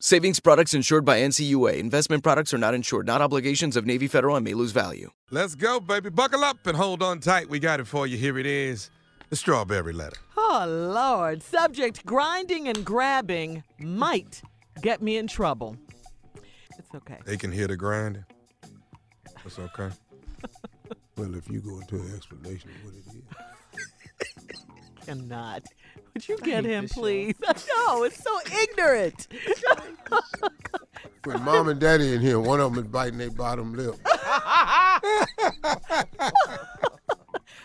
Savings products insured by NCUA. Investment products are not insured, not obligations of Navy Federal and may lose value. Let's go, baby. Buckle up and hold on tight. We got it for you. Here it is the strawberry letter. Oh, Lord. Subject grinding and grabbing might get me in trouble. It's okay. They can hear the grinding. It's okay. well, if you go into an explanation of what it is. Cannot. Would you get him, please? no, it's so ignorant. when mom and daddy in here, one of them is biting their bottom lip. All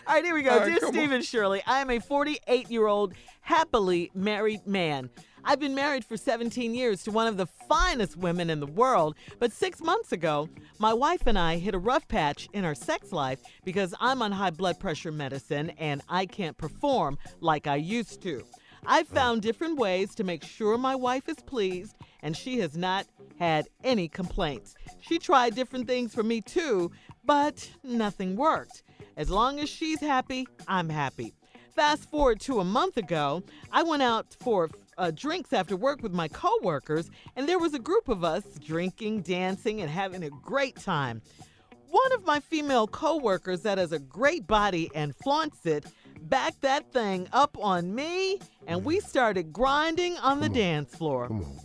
right, here we go. Right, Dear Steve and. Shirley, I am a 48 year old happily married man. I've been married for 17 years to one of the finest women in the world, but six months ago, my wife and I hit a rough patch in our sex life because I'm on high blood pressure medicine and I can't perform like I used to. I've found different ways to make sure my wife is pleased, and she has not had any complaints. She tried different things for me too, but nothing worked. As long as she's happy, I'm happy. Fast forward to a month ago, I went out for uh, drinks after work with my coworkers, and there was a group of us drinking, dancing, and having a great time. One of my female coworkers that has a great body and flaunts it backed that thing up on me, and we started grinding on the dance floor. Come on.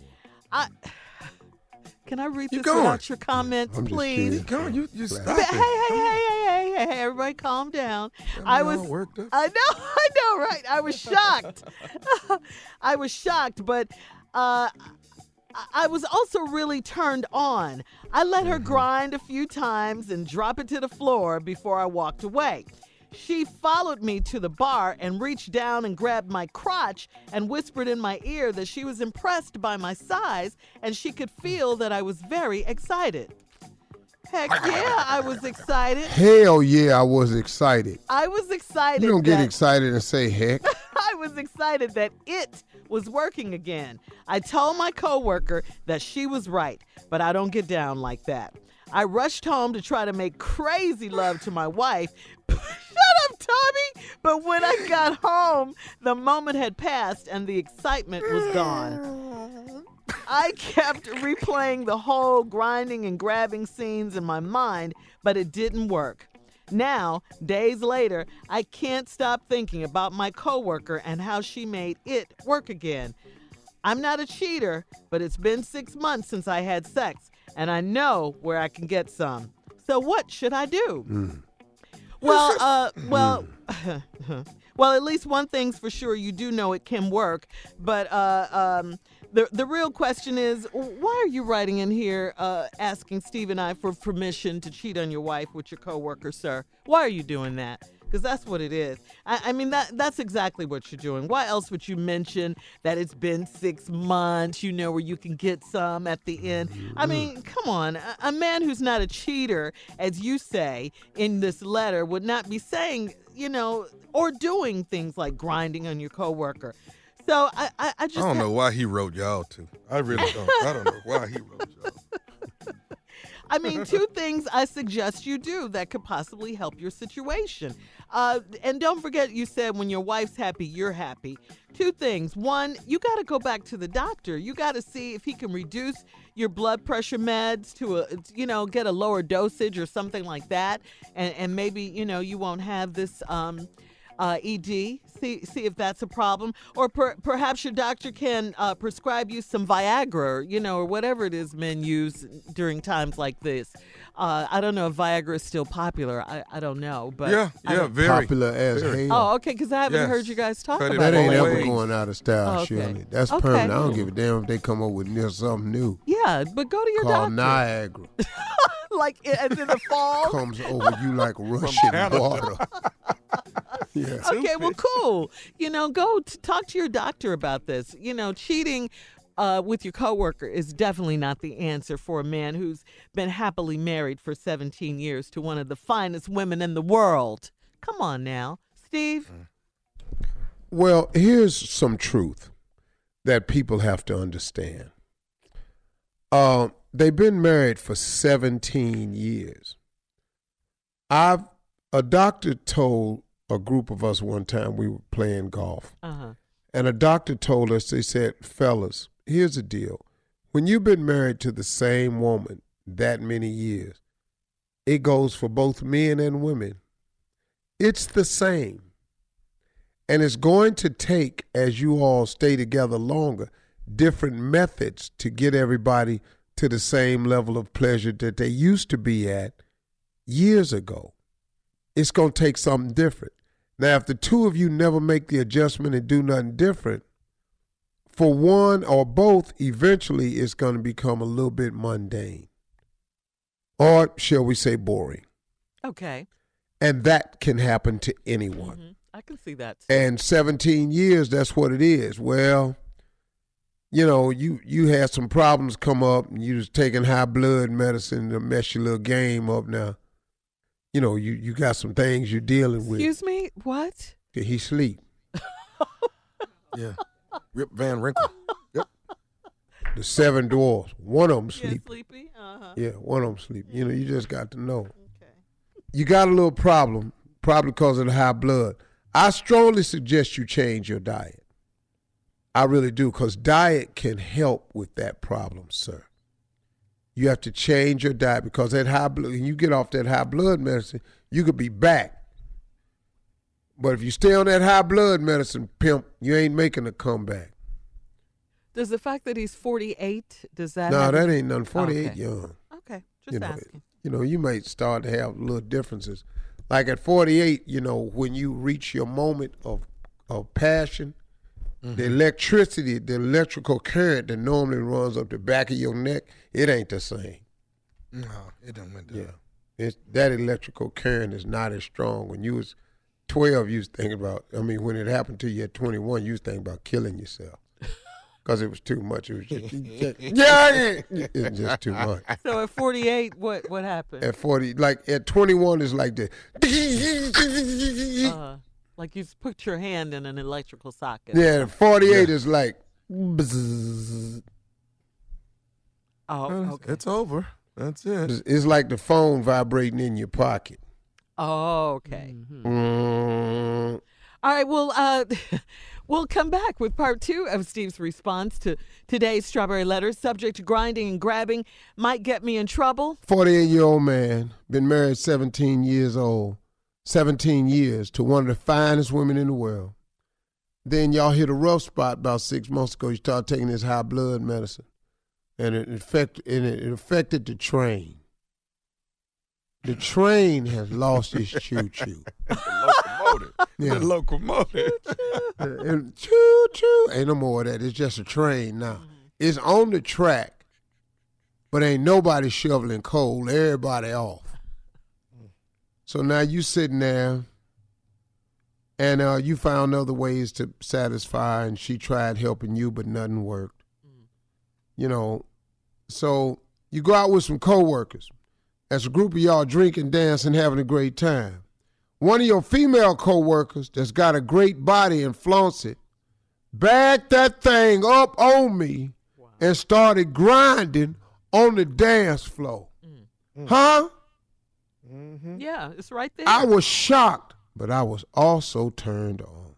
I can I read you this going. without your comments, I'm please? Go on, you, you stop But hey, hey, hey, hey, hey, hey, hey, everybody calm down. I was. I know, I know, right? I was shocked. I was shocked, but uh I was also really turned on. I let her grind a few times and drop it to the floor before I walked away. She followed me to the bar and reached down and grabbed my crotch and whispered in my ear that she was impressed by my size and she could feel that I was very excited. Heck yeah, I was excited. Hell yeah, I was excited. I was excited. You don't get that- excited and say heck. I was excited that it was working again. I told my coworker that she was right, but I don't get down like that. I rushed home to try to make crazy love to my wife. Shut up, Tommy! But when I got home, the moment had passed and the excitement was gone. I kept replaying the whole grinding and grabbing scenes in my mind, but it didn't work. Now, days later, I can't stop thinking about my coworker and how she made it work again. I'm not a cheater, but it's been six months since I had sex, and I know where I can get some. So what should I do? Mm. Well, uh, well, well, at least one thing's for sure: you do know it can work. But uh, um, the the real question is, why are you writing in here uh, asking Steve and I for permission to cheat on your wife with your coworker, sir? Why are you doing that? Because that's what it is. I, I mean, that that's exactly what you're doing. Why else would you mention that it's been six months? You know where you can get some at the end. I mean, come on. A, a man who's not a cheater, as you say in this letter, would not be saying, you know, or doing things like grinding on your coworker. So I, I, I just I don't know why he wrote y'all to. I really don't. I don't know why he wrote y'all. I mean, two things I suggest you do that could possibly help your situation. Uh, and don't forget, you said when your wife's happy, you're happy. Two things. One, you got to go back to the doctor. You got to see if he can reduce your blood pressure meds to a, you know, get a lower dosage or something like that. And, and maybe, you know, you won't have this. Um, uh, ED, see see if that's a problem, or per, perhaps your doctor can uh, prescribe you some Viagra, you know, or whatever it is men use during times like this. Uh, I don't know if Viagra is still popular. I, I don't know, but yeah, yeah, very popular as very. hell. Oh, okay, because I haven't Yes. heard you guys talk Cut it about That ain't ever ways. going out of style, Oh, okay. Shirley. That's Okay. permanent. I don't give a damn if they come up with new- something new. Yeah, but go to your called doctor. Niagara. like i- as in the fall. Comes over you like Russian Canada. water. yeah. okay, well, cool. You know, go t- talk to your doctor about this. You know, cheating uh, with your coworker is definitely not the answer for a man who's been happily married for 17 years to one of the finest women in the world. Come on now, Steve. Well, here's some truth that people have to understand. Uh, they've been married for 17 years. I've a doctor told a group of us one time we were playing golf, Uh huh. and a doctor told us they said, "Fellas, here's the deal: when you've been married to the same woman that many years, it goes for both men and women. It's the same." And it's going to take, as you all stay together longer, different methods to get everybody to the same level of pleasure that they used to be at years ago. It's going to take something different. Now, if the two of you never make the adjustment and do nothing different, for one or both, eventually it's going to become a little bit mundane. Or, shall we say, boring. Okay. And that can happen to anyone. Mhm. I can see that. Too. and 17 years that's what it is well you know you you had some problems come up and you was taking high blood medicine to mess your little game up now you know you you got some things you're dealing with Excuse me. What? Did he sleep Yeah. Rip Van Winkle. Yep. the seven dwarfs one of them Yeah, sleep sleepy. Uh huh. yeah one of them sleep you know you just got to know Okay. you got a little problem probably because of the high blood i strongly suggest you change your diet i really do because diet can help with that problem sir you have to change your diet because that high blood when you get off that high blood medicine you could be back but if you stay on that high blood medicine pimp you ain't making a comeback Does the fact that he's 48 does that? no that ain't nothing 48 Okay. young Okay, just you know, asking. you know, you might start to have little differences. Like at 48, you know, when you reach your moment of of passion, the electricity, the electrical current that normally runs up the back of your neck, it ain't the same. No, it don't went down. Yeah, it's that electrical current is not as strong. When you was 12, you was thinking about. I mean, when it happened to you at 21, you was thinking about killing yourself because it was too much. It was just, yeah, it's just too much. So at 48, what what happened? At 40, like at 21 is like this. Uh, like you just put your hand in an electrical socket. yeah, 48 is like. bzzz. Oh, okay. It's over. That's it. It's, it's like the phone vibrating in your pocket. Oh, okay. Mm. All right. Well, uh, we'll come back with part two of Steve's response to today's strawberry letter. Subject to grinding and grabbing might get me in trouble. 48 year old man, been married 17 years old, 17 years to one of the finest women in the world. Then y'all hit a rough spot about six months ago. You started taking this high blood medicine, and it affected and it affected the train. The train has lost its choo choo. The locomotive. Yeah. The locomotive. and choo choo. Ain't no more of that. It's just a train now. Mm-hmm. It's on the track, but ain't nobody shoveling coal. Everybody off. So now you sitting there, and uh, you found other ways to satisfy, and she tried helping you, but nothing worked. Mm. You know, so you go out with some coworkers. As a group of y'all drinking, dancing, having a great time. One of your female coworkers that's got a great body and flaunts it, backed that thing up on me and started grinding on the dance floor. Mm. Mm. Huh? Mm-hmm. Yeah, it's right there. I was shocked, but I was also turned on.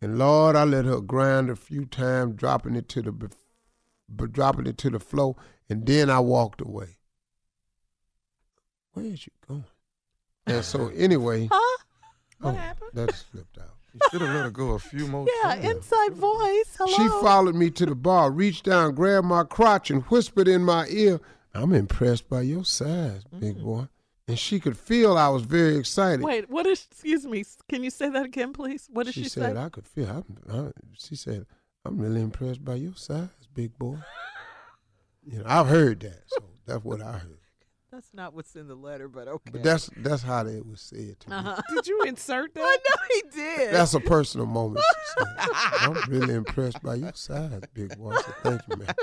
And Lord, I let her grind a few times, dropping it to the b- b- dropping it to the floor, and then I walked away. Where is you going? And so anyway, huh? What oh, happened? that slipped out. You should have let her go a few more Yeah, times. inside voice. Hello. She followed me to the bar, reached down, grabbed my crotch, and whispered in my ear, I'm impressed by your size, big mm. boy. And she could feel I was very excited. Wait, what is? Excuse me. Can you say that again, please? What did she, she say? said, I could feel. I'm, I, she said, I'm really impressed by your size, big boy. you know, I've heard that, so that's what I heard. That's not what's in the letter, but okay. But that's that's how it was said to me. Uh-huh. Did you insert that? I know he did. That's a personal moment. She said, I'm really impressed by your size, big boy. I said, thank you, man.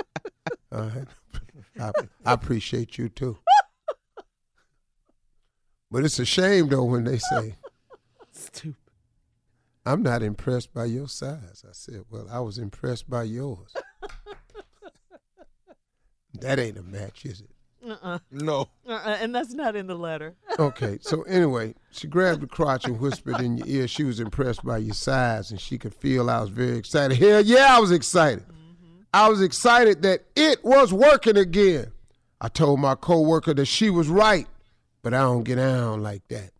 All right. I, I appreciate you too. But it's a shame though when they say, Stupid. I'm not impressed by your size. I said, Well, I was impressed by yours. that ain't a match, is it? Uh-uh. No. Uh-uh. And that's not in the letter. Okay, so anyway, she grabbed the crotch and whispered in your ear she was impressed by your size and she could feel I was very excited. Hell yeah, I was excited. Mm-hmm. I was excited that it was working again. I told my coworker that she was right, but I don't get down like that.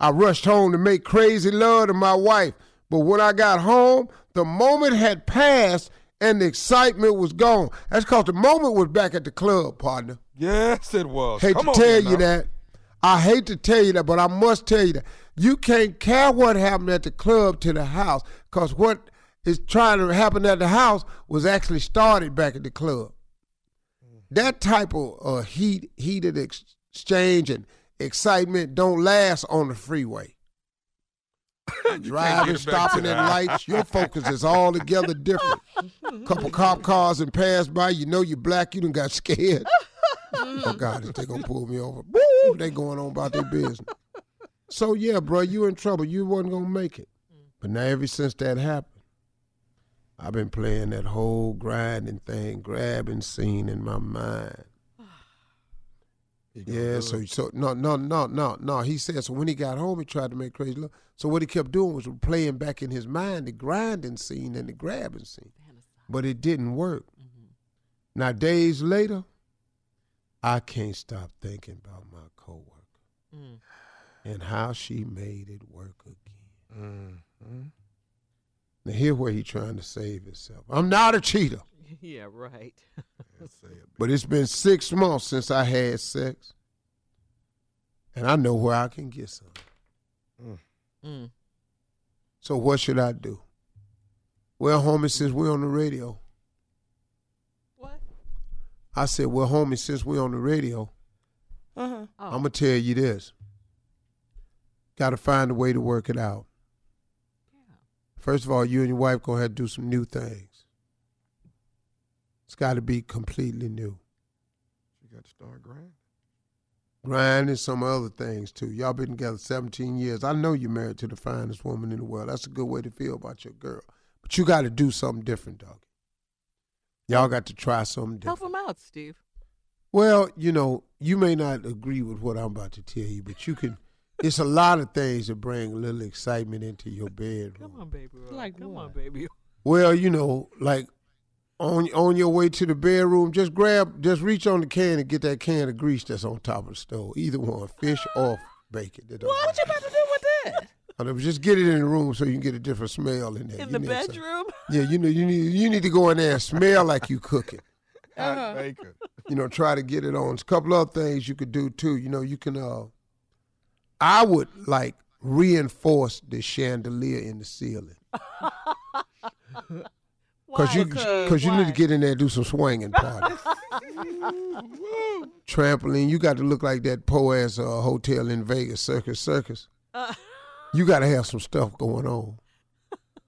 I rushed home to make crazy love to my wife, but when I got home, the moment had passed and the excitement was gone. That's because the moment was back at the club, partner. Yes, it was. Hate Come to tell now. you that. I hate to tell you that, but I must tell you that. You can't care what happened at the club to the house because what is trying to happen at the house was actually started back at the club. That type of uh, heat, heated ex- exchange and excitement don't last on the freeway. Driving, get it back to stopping at lights, your focus is altogether different. Couple cop cars and pass by, you know you black, you done got scared. oh God, is they gonna pull me over? Woo! They going on about their business. So yeah, bro, you in trouble. You wasn't gonna make it. But now ever since that happened, I've been playing that whole grinding thing, grabbing scene in my mind. Yeah, so so no no no no no. He said so when he got home he tried to make crazy love. So what he kept doing was playing back in his mind the grinding scene and the grabbing scene. But it didn't work. Now days later, I can't stop thinking about my coworker and how she made it work again. Now here where he trying to save himself. I'm not a cheater. yeah, right. But it's been six months since I had sex. And I know where I can get some. Mm. So what should I do? Well, homie, since we're on the radio. What? I said, well, homie, since we're on the radio, Uh-huh. Oh. I'm going to tell you this. Got to find a way to work it out. Yeah. First of all, you and your wife going to have to do some new things. It's got to be completely new. You got to start grinding. grind and some other things too. Y'all been together 17 years. I know you're married to the finest woman in the world. That's a good way to feel about your girl. But you got to do something different, dog. Y'all got to try something different. Help him out, Steve. Well, you know, you may not agree with what I'm about to tell you, but you can. It's a lot of things that bring a little excitement into your bedroom. Come on, baby. Like Come on, baby. Well, you know, like on on your way to the bedroom, just grab, just reach on the can and get that can of grease that's on top of the stove. Either one, fish or bacon. It What matter. you about to do with that? Uh, Just get it in the room so you can get a different smell in there. In You the need some- bedroom? Yeah, you know, you need you need to go in there and smell like you cooking. Hot bacon. You know, try to get it on. A couple other things you could do too. You know, you can. uh I would like reinforce the chandelier in the ceiling because you because you need to get in there and do some swinging parties. Trampoline, you got to look like that po ass uh, hotel in Vegas, Circus Circus. You got to have some stuff going on.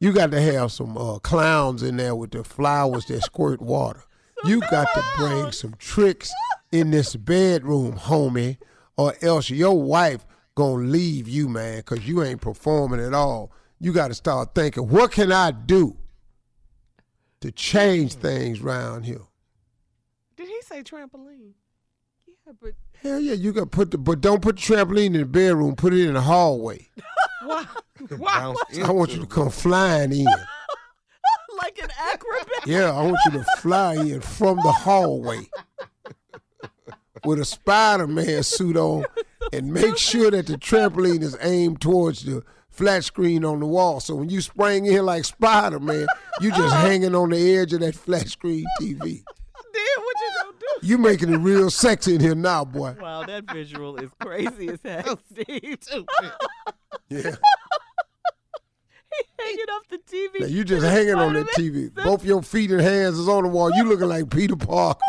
You got to have some uh, clowns in there with the flowers that squirt water. You got to bring some tricks in this bedroom, homie, or else your wife gonna leave you, man, because you ain't performing at all. You got to start thinking, what can I do to change things around here? Did he say trampoline? Yeah, but Hell yeah, you got put the, but don't put the trampoline in the bedroom. Put it in the hallway. Why? Why? I want you to come flying in. like an acrobat. Yeah, I want you to fly in from the hallway with a Spider-Man suit on, and make sure that the trampoline is aimed towards the flat screen on the wall. So when you sprang in like Spider-Man, you just hanging on the edge of that flat screen TV. Then what you gonna do? You making it real sexy in here now, boy. Wow, that visual is crazy as heck, Steve. Yeah. hanging off the TV. Now you just hanging on that TV. Both your feet and hands is on the wall. You looking like Peter Parker.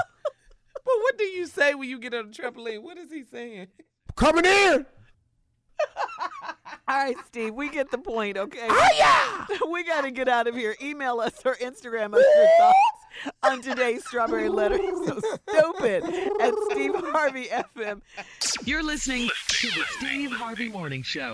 But what do you say when you get on the trampoline? What is he saying? Coming in. All right, Steve, we get the point, okay? Oh, yeah! we got to get out of here. Email us or Instagram us your thoughts on today's Strawberry Letter. So stupid at Steve Harvey FM. You're listening to the Steve Harvey Morning Show.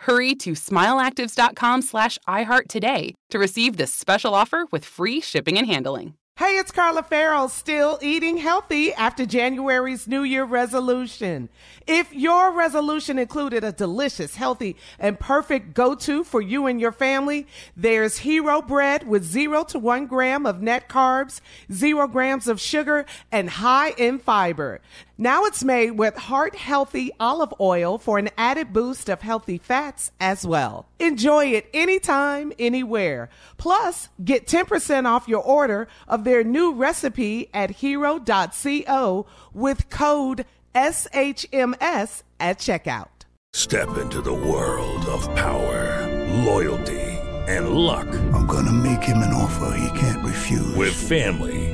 Hurry to smileactives.com slash iHeart today to receive this special offer with free shipping and handling. Hey, it's Carla Ferrell, still eating healthy after January's New Year resolution. If your resolution included a delicious, healthy, and perfect go-to for you and your family, there's Hero Bread with zero to one gram of net carbs, zero grams of sugar, and high in fiber. Now it's made with heart healthy olive oil for an added boost of healthy fats as well. Enjoy it anytime, anywhere. Plus, get 10% off your order of their new recipe at hero.co with code SHMS at checkout. Step into the world of power, loyalty, and luck. I'm gonna make him an offer he can't refuse. With family,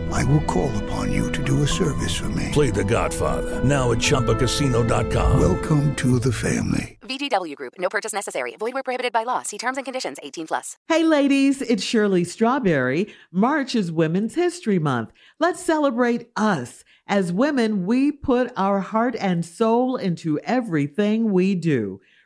I will call upon you to do a service for me. Play The Godfather now at ChumbaCasino.com. Welcome to the family. VGW Group. No purchase necessary. Void where prohibited by law. See terms and conditions. 18 plus. Hey, ladies, it's Shirley Strawberry. March is Women's History Month. Let's celebrate us. As women, we put our heart and soul into everything we do.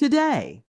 today.